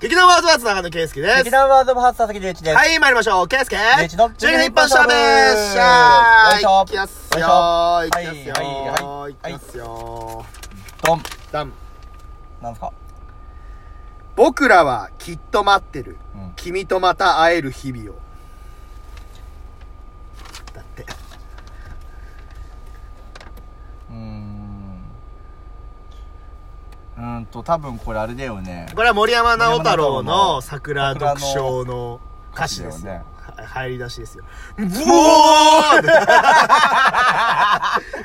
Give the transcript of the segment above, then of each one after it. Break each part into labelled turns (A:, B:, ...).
A: 劇団ワードワーツ長野圭介です。
B: 劇団ワードオブハーツ佐々木隆一です。
A: はい、参りましょう。圭介
B: 隆一の
A: 中日本勝負
B: よ
A: しゃー
B: いしょ
A: いきますよ
B: よ
A: ーいきますよ
B: はいはい
A: ーいきますよ
B: ドン。
A: ーダン
B: なんすか？
A: 僕らはきっと待ってる。
B: うん。
A: 君とまた会える日々を。だって。
B: うーん。うーんと、多分これあれだよね。
A: これは森山直太朗
B: の
A: の桜読書の歌詞です
B: ね
A: は入り出しですよ。ブオー やっ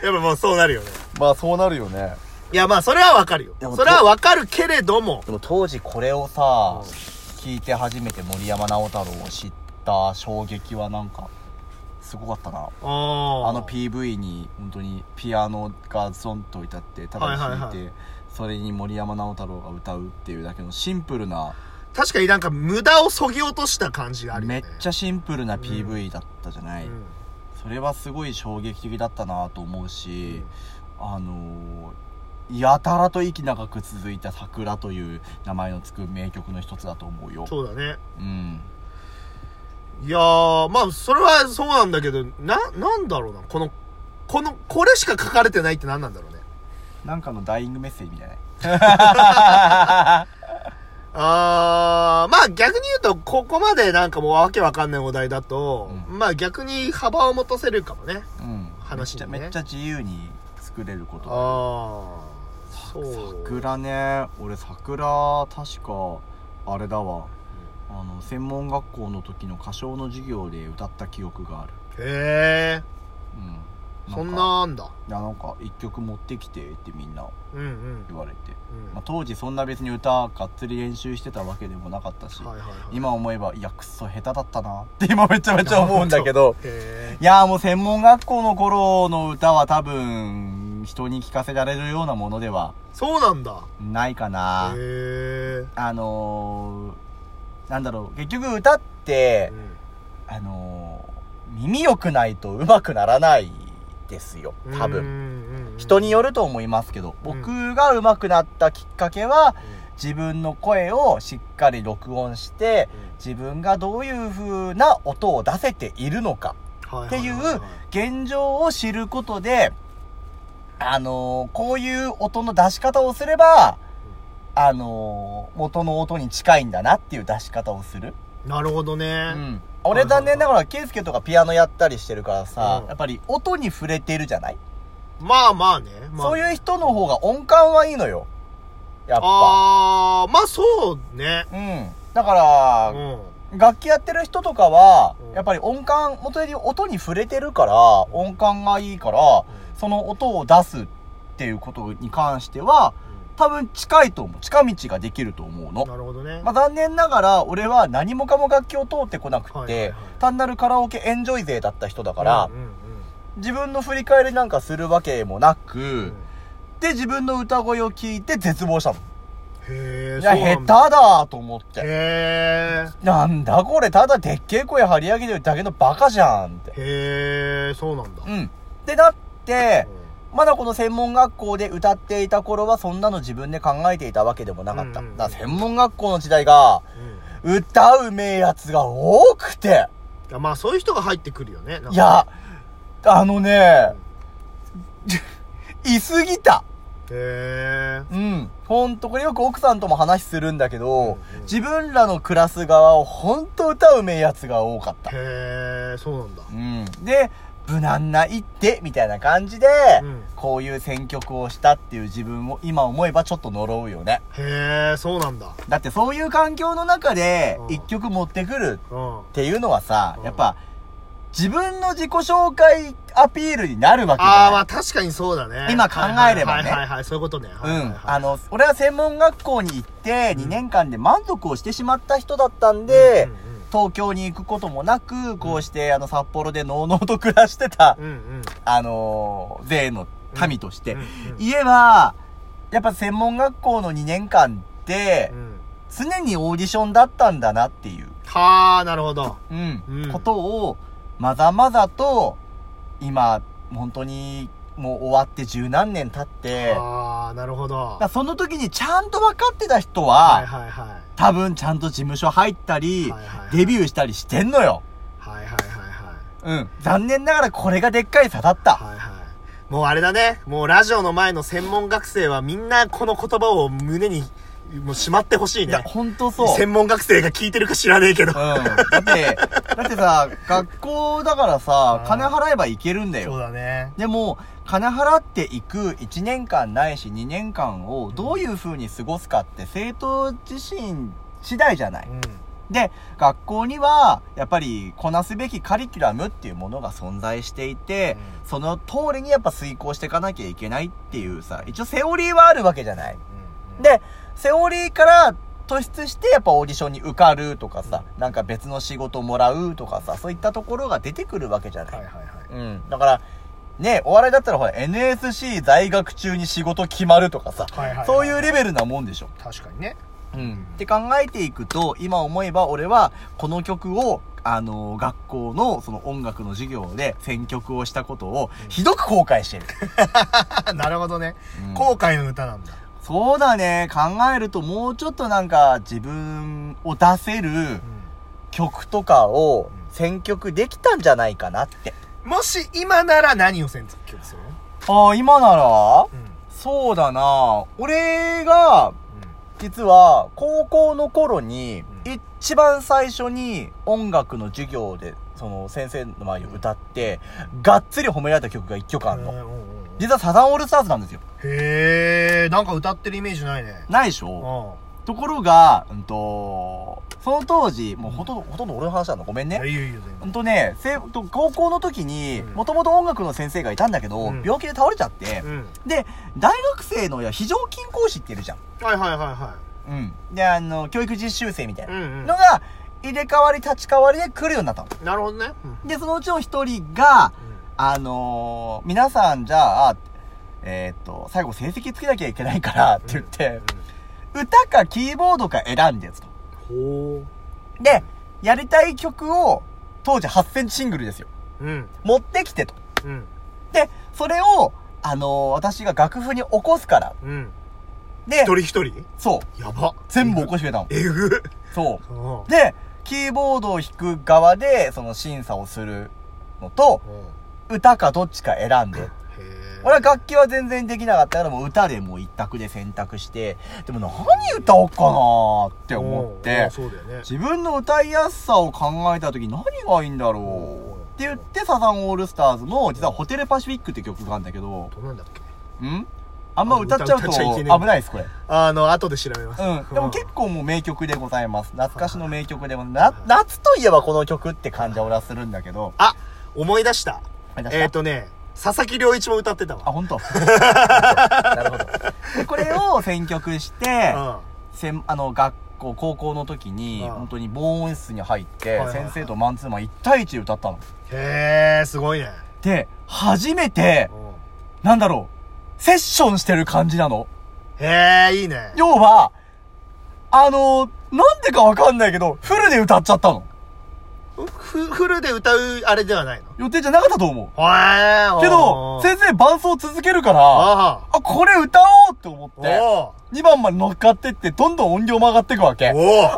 A: ぱもうそうなるよね。
B: まあそうなるよね。
A: いやまあそれはわかるよそれはわかるけれども。
B: でも当時これをさ、聞いて初めて森山直太朗を知った衝撃はなんか、すごかったな。
A: あ
B: あの PV に本当にピアノがゾンと歌ってただ弾いて、
A: はいはいは
B: それに森山直太朗が歌うっていうだけのシンプルな、
A: 確かになんか無駄をそぎ落とした感じがあるよね。
B: めっちゃシンプルな
A: うん
B: PV だったじゃない、
A: うん
B: それはすごい衝撃的だったなと思うし、あのーやたらと息長く続いた「桜」という名前のつく名曲の一つだと思うよ
A: そうだね。
B: うん
A: いやー、まあ、それはそうなんだけど、な、なんだろうな。この、この、これしか書かれてないって何なんだろうね。
B: なんかのダイイングメッセージみたいな。
A: あー、まあ逆に言うと、ここまでなんかもうわけわかんないお題だと、
B: う
A: まあ逆に幅を持たせるかもね。
B: うん。
A: 話にね。
B: めっちゃめっちゃ自由に作れることだ
A: あ
B: よ
A: ー、そう。
B: 桜ね。俺桜確かあれだわ。あの専門学校の時の歌唱の授業で歌った記憶がある。
A: へ
B: うん。
A: ー、そん
B: か
A: なあんだ。
B: いやなんか一曲持ってきてってみんな
A: うんうん。
B: 言われて、
A: うん
B: まあ、当時そんな別に歌がっつり練習してたわけでもなかったし、
A: はいはいはい。
B: 今思えばいやくっそ下手だったなって 今めちゃめちゃ思うんだけど
A: へ
B: いやもう専門学校の頃の歌は多分人に聞かせられるようなものでは
A: ー、そうなんだ。
B: ないかな。あのー、なんだろう結局歌って
A: う、ん
B: あのー、耳良くないと上手くならないですよ多分。人によると思いますけど僕が上手くなったきっかけは自分の声をしっかり録音して自分がどういう風な音を出せているのか
A: って
B: いう現状を知ることで、あのーこういう音の出し方をすれば、あのー元の音に近いんだなっていう出し方をする。
A: なるほど
B: う
A: ね。
B: ん。俺残念ながら、ケイスケとかピアノやったりしてるからさ、
A: うん
B: やっぱり音に触れてるじゃない、
A: まあまあね。まあ
B: そういう人の方が音感はいいのよ。やっぱ。
A: あー、まあそうね。
B: うん。だから、
A: うん。
B: 楽器やってる人とかは
A: うん、
B: やっぱり音感、元に音に触れてるから、音感がいいから、その音を出すっていうことに関しては、多分近いと思う。近道ができると思うの。
A: なるほどね。
B: まあ、残念ながら、俺は何もかも楽器を通ってこなくて
A: はいはいはい、
B: 単なるカラオケエンジョイ勢だった人だから
A: うん、うんうん
B: 自分の振り返りなんかするわけもな
A: う
B: く
A: ん、
B: で、自分の歌声を聞いて絶望したの。
A: へえ。
B: いや、下手
A: んだ
B: だと思って。なんだこれ、ただでっけえ声張り上げてるだけのバカじゃんって。
A: へえ、そうなんだ。
B: うん。で、だって、まだこの専門学校で歌っていた頃はそんなの自分で考えていたわけでもなかった。
A: うんうんうん
B: だから専門学校の時代が、
A: うん
B: 歌うめえやつが多くて、
A: まあそういう人が入ってくるよね。なんか
B: いや、あのね、いすぎた。
A: へえ。
B: うん。ほんと、これよく奥さんとも話するんだけど、
A: うんうん
B: 自分らのクラス側をほんと歌うめえやつが多かった。
A: へえ、そうなんだ。
B: うん。で、無難な一手みたいな感じで、
A: うん
B: こういう選曲をしたっていう自分を今思えばちょっと呪うよね。
A: へえ、そうなんだ。
B: だってそういう環境の中で
A: うん
B: 一曲持ってくる
A: うん。
B: っていうのはさ
A: う、ん
B: やっぱ自分の自己紹介アピールになるわけじ
A: ああ、
B: ゃない
A: まあ確かにそうだね。
B: 今考えればね
A: はいはいはいはい、そういうことね。はいはいはい
B: うん。あ、の、俺は専門学校に行って2年間で満足をしてしまった人だったんで、
A: うんうん
B: 東京に行くこともなく、こうしてあの札幌でのうのうと 暮らしてた、
A: うんうん。
B: あのー税の民として。
A: うんうん
B: 言えば、やっぱ専門学校の2年間って
A: う、ん。
B: 常にオーディションだったんだなっていう、
A: はあ、なるほど。
B: うん、
A: うん。
B: ことを、まざまざと、今、本当に、もう終わって十何年経って、
A: ああ、なるほど。
B: その時にちゃんと分かってた人
A: はい
B: は、
A: はいはい。
B: 多分ちゃんと事務所入ったり、
A: はいはいはい
B: デビューしたりしてんのよ。
A: はいはいはいはい。
B: うん。残念ながらこれがでっかい差だった。
A: はいはい。もうあれだね。もうラジオの前の専門学生はみんなこの言葉を胸にもうしまってほしい
B: いや、
A: ね。
B: ほんとそう。
A: 専門学生が聞いてるか知らねえけど。
B: うん。だって、だってさ、学校だからさ
A: う、ん
B: 金払えばいけるんだ
A: そう
B: よ。
A: だね。
B: でも、金払っていく1年間ないし2年間をどういう風に過ごすかって生徒自身次第じゃない。
A: うん。
B: で、学校には、やっぱり、こなすべきカリキュラムっていうものが存在していて、
A: う
B: その通りにやっぱ遂行していかなきゃいけないっていうさ、一応セオリーはあるわけじゃない。
A: うん、
B: で、セオリーから突出してやっぱオーディションに受かるとかさ、なんか別の仕事もらうとかさ、そういったところが出てくるわけじゃない。
A: はいはいはい。
B: うん。だから、ね、お笑いだったらほら、NSC 在学中に仕事決まるとかさ、
A: はいはいはい
B: そういうレベルなもんでしょ。
A: 確かにね。
B: うん。って考えていくと、今思えば俺は、この曲を、あの学校のその音楽の授業で選曲をしたことを、ひどく後悔してる。
A: なるほどね。
B: うん
A: 後悔の歌なんだ。
B: そうだね、考えるともうちょっとなんか自分を出せる
A: うん。
B: 曲とかを選曲できたんじゃないかなって。
A: もし今なら何を選曲する？
B: ああ、今なら？
A: うん。
B: そうだな。俺が、実は、高校の頃に、
A: うん。
B: 一番最初に音楽の授業で、その先生の前で歌って、がっつり褒められた曲が一曲あるの。実はサザンオールスターズなんですよ。
A: へえ、なんか歌ってるイメージないね。
B: ないでし
A: う
B: ょ
A: ん。
B: ところが、うんと、その当時、もうほとんど、ほとんど俺の話なの？ごめんね。
A: いやいいよいいよ、
B: ほんとね、せと高校の時に
A: うん、
B: もともと音楽の先生がいたんだけど、
A: うん
B: 病気で倒れちゃって、
A: うん。
B: で、大学生のいや非常勤講師っているじゃん。
A: はいはいはいは
B: うん。で、あの、教育実習生みたい
A: い。う
B: なん。のが、入れ替わり立ち替わりで来るようになったの。
A: なるほどね。うん
B: で、そのうちの一人が、あのー皆さんじゃあ、えーっと、最後成績つけなきゃいけないからって言って、歌かキーボードか選んでやつと。
A: ほ
B: で、やりたい曲を、当時8センチシングルですよ。
A: う。うん。
B: 持ってきてと。
A: うん。
B: で、それを、あのー私が楽譜に起こすから。
A: うん。
B: で
A: 一、人一人
B: そう。
A: やば。
B: 全部起こしてくれたの。
A: えぐ。
B: そう。
A: うん
B: で、キーボードを弾く側で、その審査をするのと、歌かどっちか選んで。
A: へー
B: 俺は楽器は全然できなかったから、もう歌でもう一択で選択して、でも何歌おうかなって思っ
A: うん
B: て。自分の歌いやすさを考えた時何がいいんだろうって言って、サザンオールスターズの、実はホテルパシフィックって曲があるんだけど、
A: どうなんだっけ？
B: ん？あんま歌っちゃうと危ないです、これ。
A: あの、後で調べます。
B: うん。でも結構もう名曲でございます。懐かしの名曲でも、な、夏といえばこの曲って感じは俺はするんだけど。
A: あ、思い出した。
B: 思い出した？
A: えっとね、佐々木良一も歌ってた
B: あ、
A: わ。
B: 本当。なるほど。でこれを選曲して、
A: うん。
B: せんあの、学校、高校の時に、
A: うん
B: 本当に防音室に入って、先生とマンツーマン1対1で歌ったの。
A: へえ、すごいね。
B: で、初めて
A: う、ん
B: なんだろう、セッションしてる感じなの。
A: へえ、いいね。
B: 要は、あの、なんでかわかんないけど、フルで歌っちゃったの。
A: フフルで歌うあれではないの？
B: 予定じゃなかったと思う。
A: へえ。
B: けど、先生伴奏続けるから、
A: あ
B: あ、これ歌おうって思
A: あ。
B: って、
A: お
B: 2番まで乗っかってって、どんどん音量も上がっていくわけ。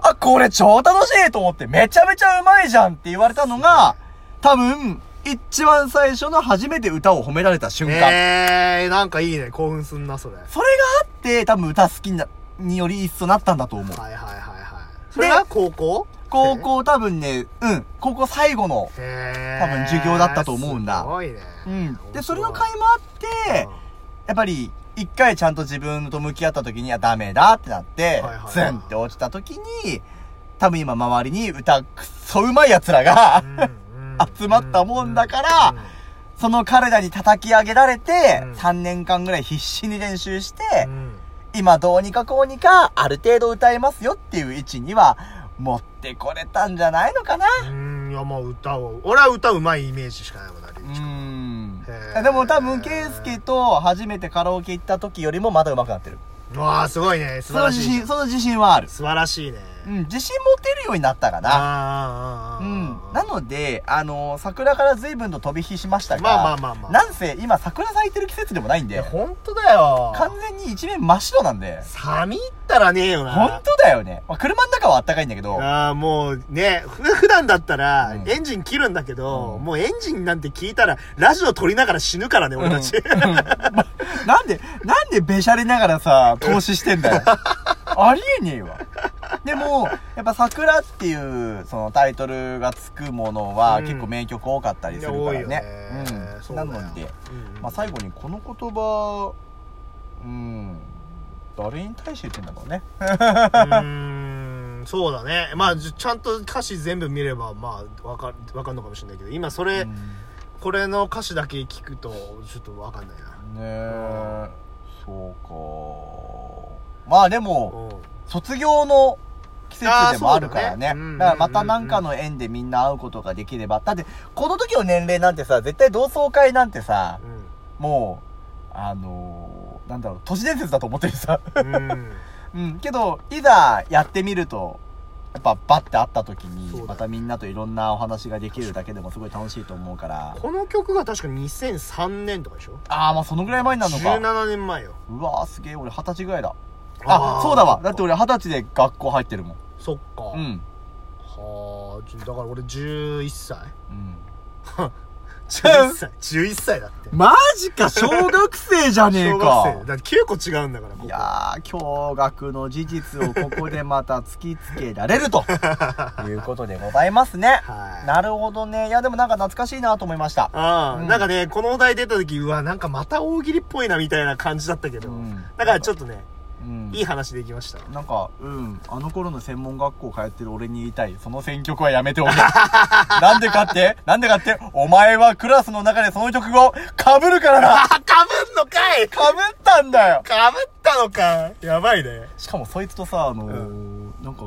B: あ、これ超楽しいと思って、めちゃめちゃうまいじゃんって言われたのが、多分、一番最初の初めて歌を褒められた瞬間。
A: へえ、なんかいいね。興奮すんな、それ。はい
B: それがあって、多分歌好きな、により一層なったんだと思う。
A: はいはいはい。それが高校？
B: 高校多分ね、うん、高校最後の。多分授業だったと思うんだ。
A: すごいね。
B: うん。で、それの会もあって、やっぱり、一回ちゃんと自分と向き合った時にはダメだってなってズンって落ちた時に、多分今周りに歌くっそうまい奴らが、集まったもんだから
A: うん
B: その彼らに叩き上げられて
A: うん、
B: 3年間ぐらい必死に練習して、
A: うん。
B: 今どうにかこうにか、ある程度歌えますよっていう位置には、持ってこれたんじゃないのかな？
A: うん、いや、まあ歌を。俺は歌うまいイメージしかないもんな、リ
B: う
A: ュウジ君
B: んでも多分、ケイスケと初めてカラオケ行った時よりもまだ上手くなってる。
A: わあすごいね素
B: その
A: 晴らしい
B: 自信、その自信はある。
A: 素晴らしいね
B: うん、自信持てるようになったかな。うん。なので、あの桜から随分と飛び火しましたが、
A: まあまあまあまあ。
B: なんせ今桜咲いてる季節でもないんで
A: 本当だよ。
B: 完全に一面真っ白なんで、
A: 寒いったらねえよな。
B: 本当だよね。まあ、車の中は暖かいんだけど、
A: ああ、もうね、ふ普段だったら
B: う、ん。
A: エンジン切るんだけど、
B: うん。
A: もうエンジンなんて聞いたら、ラジオ撮りながら死ぬからね、俺たち。
B: なんで、なんでべしゃりながらさ、投資してんだよ。ありえねえわ。でも、やっぱ桜っていう、そのタイトルがつくものは、
A: うん
B: 結構名曲多かったりするからね。うん。なので、
A: うん
B: まあ最後にこの言葉、うん、誰に対して言ってんだろうね。
A: うーん、そうだね。まあ、じちゃんと歌詞全部見れば、まあ、わかる、わかんのかもしれないけど、今それ、
B: うん
A: これの歌詞だけ聞くと、ちょっとわかんないな。
B: ねえ、そうか。まあでも、
A: うん
B: 卒業の季節でもあるからね。
A: だ
B: からまたなんかの縁でみんな会うことができれば。だって、この時の年齢なんてさ、絶対同窓会なんてさ、もう、あのーなんだろう、都市伝説だと思ってるさ。
A: うん。
B: けど、いざやってみると、やっぱバッて会った時に、またみんなといろんなお話ができるだけでもすごい楽しいと思うから。
A: この曲が確か2003年とかでしょ？
B: ああ、まあそのぐらい前になるのか。
A: 17年前よ。
B: うわーすげえ、俺二十歳ぐらいだ。
A: あ
B: そうだわ。だって俺二十歳で学校入ってるもん。
A: そっか。
B: うん。
A: はあ、じだから俺11歳
B: うん。
A: 11歳。11歳だって。
B: マジか、小学生じゃねえ
A: 小
B: か
A: 学生。だって9個違うんだから、ここ
B: いやー、驚愕の事実をここでまた突きつけられると いうことでございますね。
A: はい。
B: なるほどね。いや、でもなんか懐かしいなと思いました。うん
A: なんかね、このお題出た時、うわ、なんかまた大喜利っぽいなみたいな感じだったけど、
B: うん
A: だからちょっとね、
B: うん。
A: いい話できました。
B: なんか、うん、あの頃の専門学校通ってる俺に言いたい。その選曲はやめておけ。なんでかって？なんでかって？お前はクラスの中でその曲を被るからな
A: あ、かぶんのかい
B: 被ったんだよ
A: かぶったのかやばいね。
B: しかもそいつとさ、あのー
A: う
B: なんか、